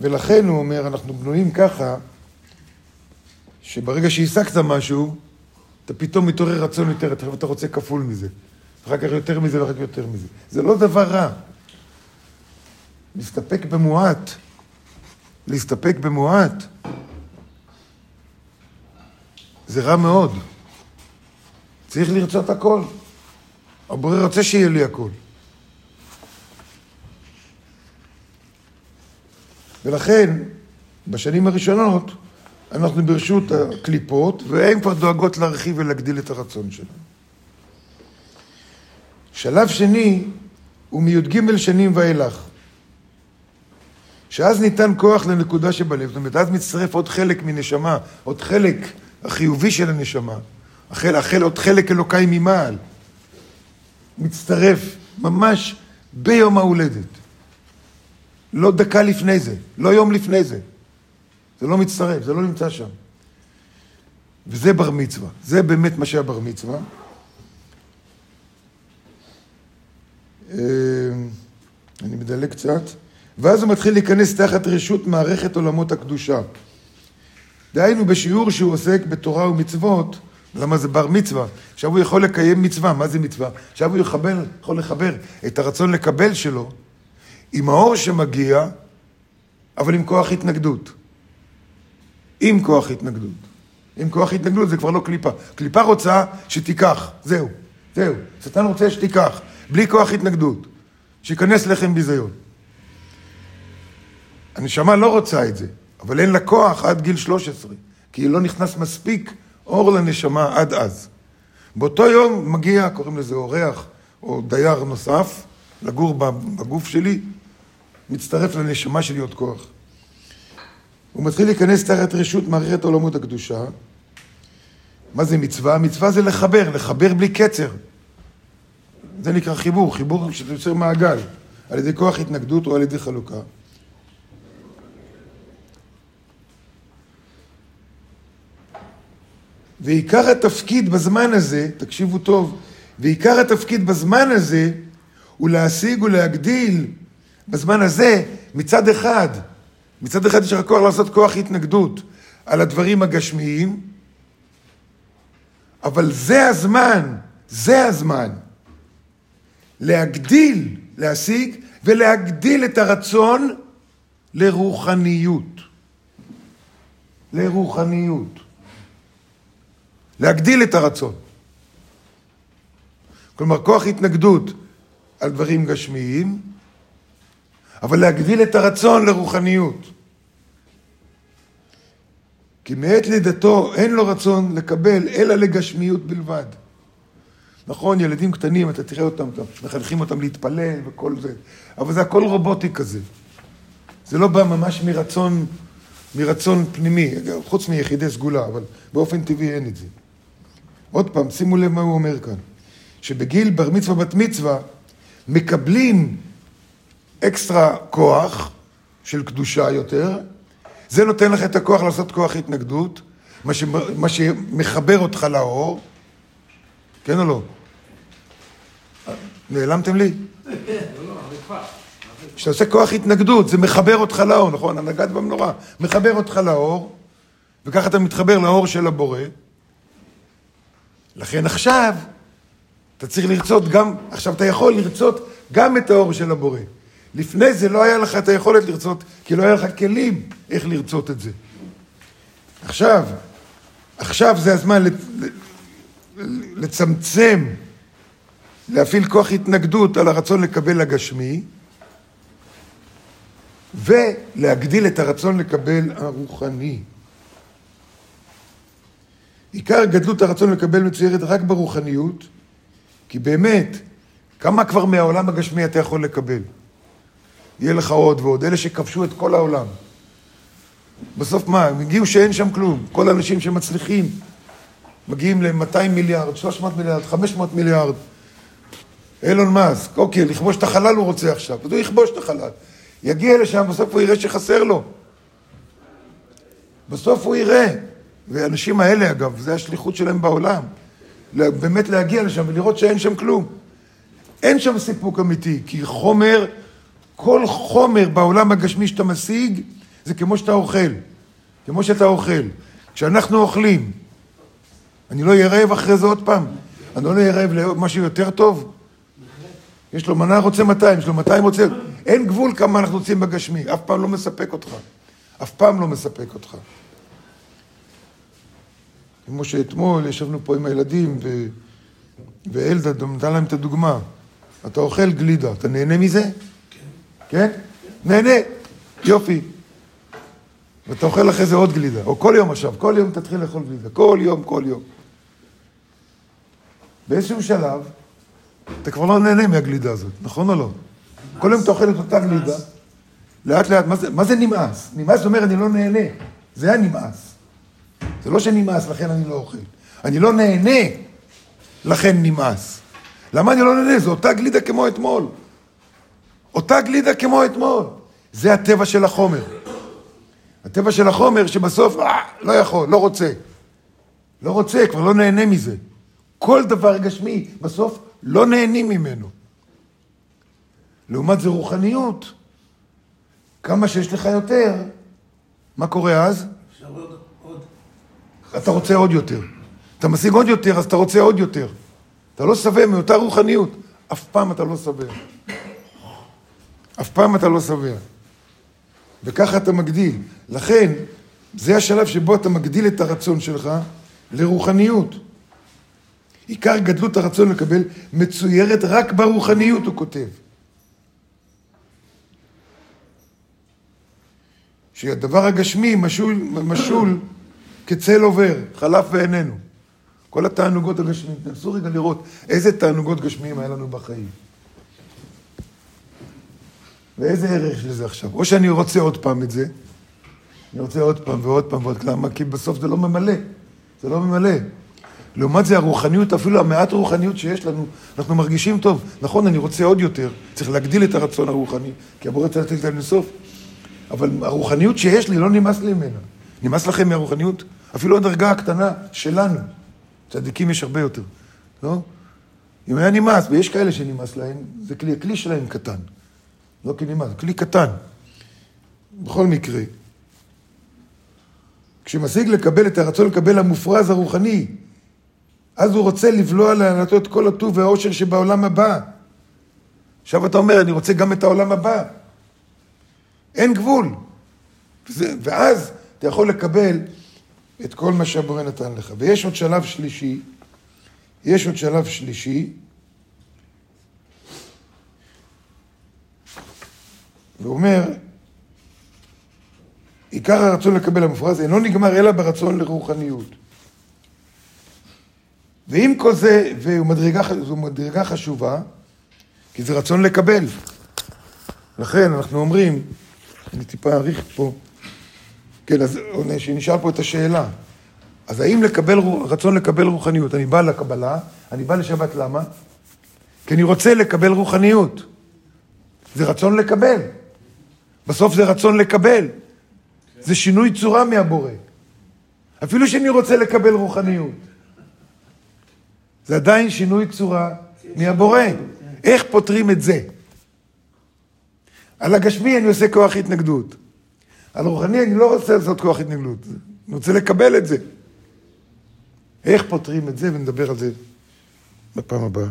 ולכן הוא אומר, אנחנו בנויים ככה, שברגע שהשגת משהו, אתה פתאום מתעורר רצון יותר, אתה רוצה כפול מזה. אחר כך יותר מזה ואחר כך יותר מזה. זה לא דבר רע. להסתפק במועט, להסתפק במועט, זה רע מאוד. צריך לרצות הכל. הבורא רוצה שיהיה לי הכל. ולכן, בשנים הראשונות, אנחנו ברשות הקליפות, והן כבר דואגות להרחיב ולהגדיל את הרצון שלנו. שלב שני הוא מי"ג שנים ואילך. שאז ניתן כוח לנקודה שבלב, זאת אומרת, אז מצטרף עוד חלק מנשמה, עוד חלק החיובי של הנשמה, החל, החל, עוד חלק אלוקאי ממעל, מצטרף ממש ביום ההולדת. לא דקה לפני זה, לא יום לפני זה. זה לא מצטרף, זה לא נמצא שם. וזה בר מצווה, זה באמת מה שהיה בר מצווה. אה, אני מדלג קצת. ואז הוא מתחיל להיכנס תחת רשות מערכת עולמות הקדושה. דהיינו בשיעור שהוא עוסק בתורה ומצוות, למה זה בר מצווה? עכשיו הוא יכול לקיים מצווה, מה זה מצווה? עכשיו הוא יחבר, יכול לחבר את הרצון לקבל שלו עם האור שמגיע, אבל עם כוח התנגדות. עם כוח התנגדות. עם כוח התנגדות זה כבר לא קליפה. קליפה רוצה שתיקח, זהו, זהו. שטן רוצה שתיקח, בלי כוח התנגדות. שייכנס לחם ביזיון. הנשמה לא רוצה את זה, אבל אין לה כוח עד גיל 13, כי לא נכנס מספיק אור לנשמה עד אז. באותו יום מגיע, קוראים לזה אורח או דייר נוסף, לגור בגוף שלי, מצטרף לנשמה שלי עוד כוח. הוא מתחיל להיכנס תחת רשות מערכת עולמות הקדושה. מה זה מצווה? מצווה זה לחבר, לחבר בלי קצר. זה נקרא חיבור, חיבור שאתה יוצר מעגל, על ידי כוח התנגדות או על ידי חלוקה. ועיקר התפקיד בזמן הזה, תקשיבו טוב, ועיקר התפקיד בזמן הזה הוא להשיג ולהגדיל בזמן הזה מצד אחד, מצד אחד יש לך כוח לעשות כוח התנגדות על הדברים הגשמיים, אבל זה הזמן, זה הזמן להגדיל, להשיג ולהגדיל את הרצון לרוחניות. לרוחניות. להגדיל את הרצון. כלומר, כוח התנגדות על דברים גשמיים, אבל להגדיל את הרצון לרוחניות. כי מעת לידתו אין לו רצון לקבל אלא לגשמיות בלבד. נכון, ילדים קטנים, אתה תראה אותם, אתה מחנכים אותם להתפלל וכל זה, אבל זה הכל רובוטי כזה. זה לא בא ממש מרצון, מרצון פנימי, חוץ מיחידי סגולה, אבל באופן טבעי אין את זה. עוד פעם, שימו לב מה הוא אומר כאן, שבגיל בר מצווה בת מצווה מקבלים אקסטרה כוח של קדושה יותר, זה נותן לך את הכוח לעשות כוח התנגדות, מה, ש... מה שמחבר אותך לאור, כן או לא? נעלמתם לי? כשאתה עושה כוח התנגדות, זה מחבר אותך לאור, נכון? הנגד במנורה, מחבר אותך לאור, וככה אתה מתחבר לאור של הבורא. לכן עכשיו, אתה צריך לרצות גם, עכשיו אתה יכול לרצות גם את האור של הבורא. לפני זה לא היה לך את היכולת לרצות, כי לא היה לך כלים איך לרצות את זה. עכשיו, עכשיו זה הזמן לצמצם, להפעיל כוח התנגדות על הרצון לקבל הגשמי, ולהגדיל את הרצון לקבל הרוחני. עיקר גדלות הרצון לקבל מצוירת רק ברוחניות, כי באמת, כמה כבר מהעולם הגשמי אתה יכול לקבל? יהיה לך עוד ועוד, אלה שכבשו את כל העולם. בסוף מה, הם הגיעו שאין שם כלום. כל האנשים שמצליחים מגיעים ל-200 מיליארד, 300 מיליארד, 500 מיליארד. אילון מאסק, אוקיי, לכבוש את החלל הוא רוצה עכשיו, אז הוא יכבוש את החלל. יגיע לשם, בסוף הוא יראה שחסר לו. בסוף הוא יראה. והאנשים האלה, אגב, זה השליחות שלהם בעולם. באמת להגיע לשם ולראות שאין שם כלום. אין שם סיפוק אמיתי, כי חומר, כל חומר בעולם הגשמי שאתה משיג, זה כמו שאתה אוכל. כמו שאתה אוכל. כשאנחנו אוכלים, אני לא אהיה רעב אחרי זה עוד פעם? אני לא אהיה רעב למשהו יותר טוב? יש לו מנה רוצה 200, יש לו 200 רוצה... אין גבול כמה אנחנו רוצים בגשמי, אף פעם לא מספק אותך. אף פעם לא מספק אותך. כמו שאתמול ישבנו פה עם הילדים, ו... ואלדד נתן להם את הדוגמה. אתה אוכל גלידה, אתה נהנה מזה? כן. נהנה, יופי. ואתה אוכל אחרי זה עוד גלידה, או כל יום עכשיו, כל יום תתחיל לאכול גלידה, כל יום, כל יום. באיזשהו שלב, אתה כבר לא נהנה מהגלידה הזאת, נכון או לא? כל יום אתה אוכל את אותה גלידה, לאט לאט, מה זה, מה נמאס? נמאס אומר אני לא נהנה, זה הנמאס. זה לא שנמאס, לכן אני לא אוכל. אני לא נהנה, לכן נמאס. למה אני לא נהנה? זו אותה גלידה כמו אתמול. אותה גלידה כמו אתמול. זה הטבע של החומר. הטבע של החומר שבסוף, אה, לא יכול, לא רוצה. לא רוצה, כבר לא נהנה מזה. כל דבר גשמי, בסוף לא נהנים ממנו. לעומת זה רוחניות, כמה שיש לך יותר, מה קורה אז? אתה רוצה עוד יותר. אתה משיג עוד יותר, אז אתה רוצה עוד יותר. אתה לא שבע מאותה רוחניות. אף פעם אתה לא שבע. אף פעם אתה לא שבע. וככה אתה מגדיל. לכן, זה השלב שבו אתה מגדיל את הרצון שלך לרוחניות. עיקר גדלות הרצון לקבל מצוירת רק ברוחניות, הוא כותב. שהדבר הגשמי משול, משול כצל עובר, חלף בעינינו. כל התענוגות הגשמיים, תנסו רגע לראות איזה תענוגות גשמיים היה לנו בחיים. ואיזה ערך לזה עכשיו? או שאני רוצה עוד פעם את זה, אני רוצה עוד פעם ועוד פעם ועוד, למה? כי בסוף זה לא ממלא, זה לא ממלא. לעומת זה הרוחניות, אפילו המעט רוחניות שיש לנו, אנחנו מרגישים טוב. נכון, אני רוצה עוד יותר, צריך להגדיל את הרצון הרוחני, כי הבורא צריך לתת לנו סוף. אבל הרוחניות שיש לי, לא נמאס לי ממנה. נמאס לכם מהרוחניות? אפילו הדרגה הקטנה שלנו. צדיקים יש הרבה יותר, לא? אם היה נמאס, ויש כאלה שנמאס להם, זה כלי, הכלי שלהם קטן. לא כלי נמאס, כלי קטן. בכל מקרה, כשמשיג לקבל את הרצון לקבל המופרז הרוחני, אז הוא רוצה לבלוע לענתו את כל הטוב והאושר שבעולם הבא. עכשיו אתה אומר, אני רוצה גם את העולם הבא. אין גבול. וזה, ואז אתה יכול לקבל את כל מה שהבורא נתן לך. ויש עוד שלב שלישי, יש עוד שלב שלישי, והוא אומר, עיקר הרצון לקבל המופרז אינו נגמר אלא ברצון לרוחניות. ועם כל זה, וזו מדרגה, מדרגה חשובה, כי זה רצון לקבל. לכן אנחנו אומרים, אני טיפה אאריך פה, כן, אז שנשאל פה את השאלה. אז האם לקבל, רצון לקבל רוחניות, אני בא לקבלה, אני בא לשבת, למה? כי אני רוצה לקבל רוחניות. זה רצון לקבל. בסוף זה רצון לקבל. זה שינוי צורה מהבורא. אפילו שאני רוצה לקבל רוחניות. זה עדיין שינוי צורה מהבורא. איך פותרים את זה? על הגשמי אני עושה כוח התנגדות. על רוחני אני לא רוצה לעשות כוח התנגדות. אני רוצה לקבל את זה. איך פותרים את זה, ונדבר על זה בפעם הבאה.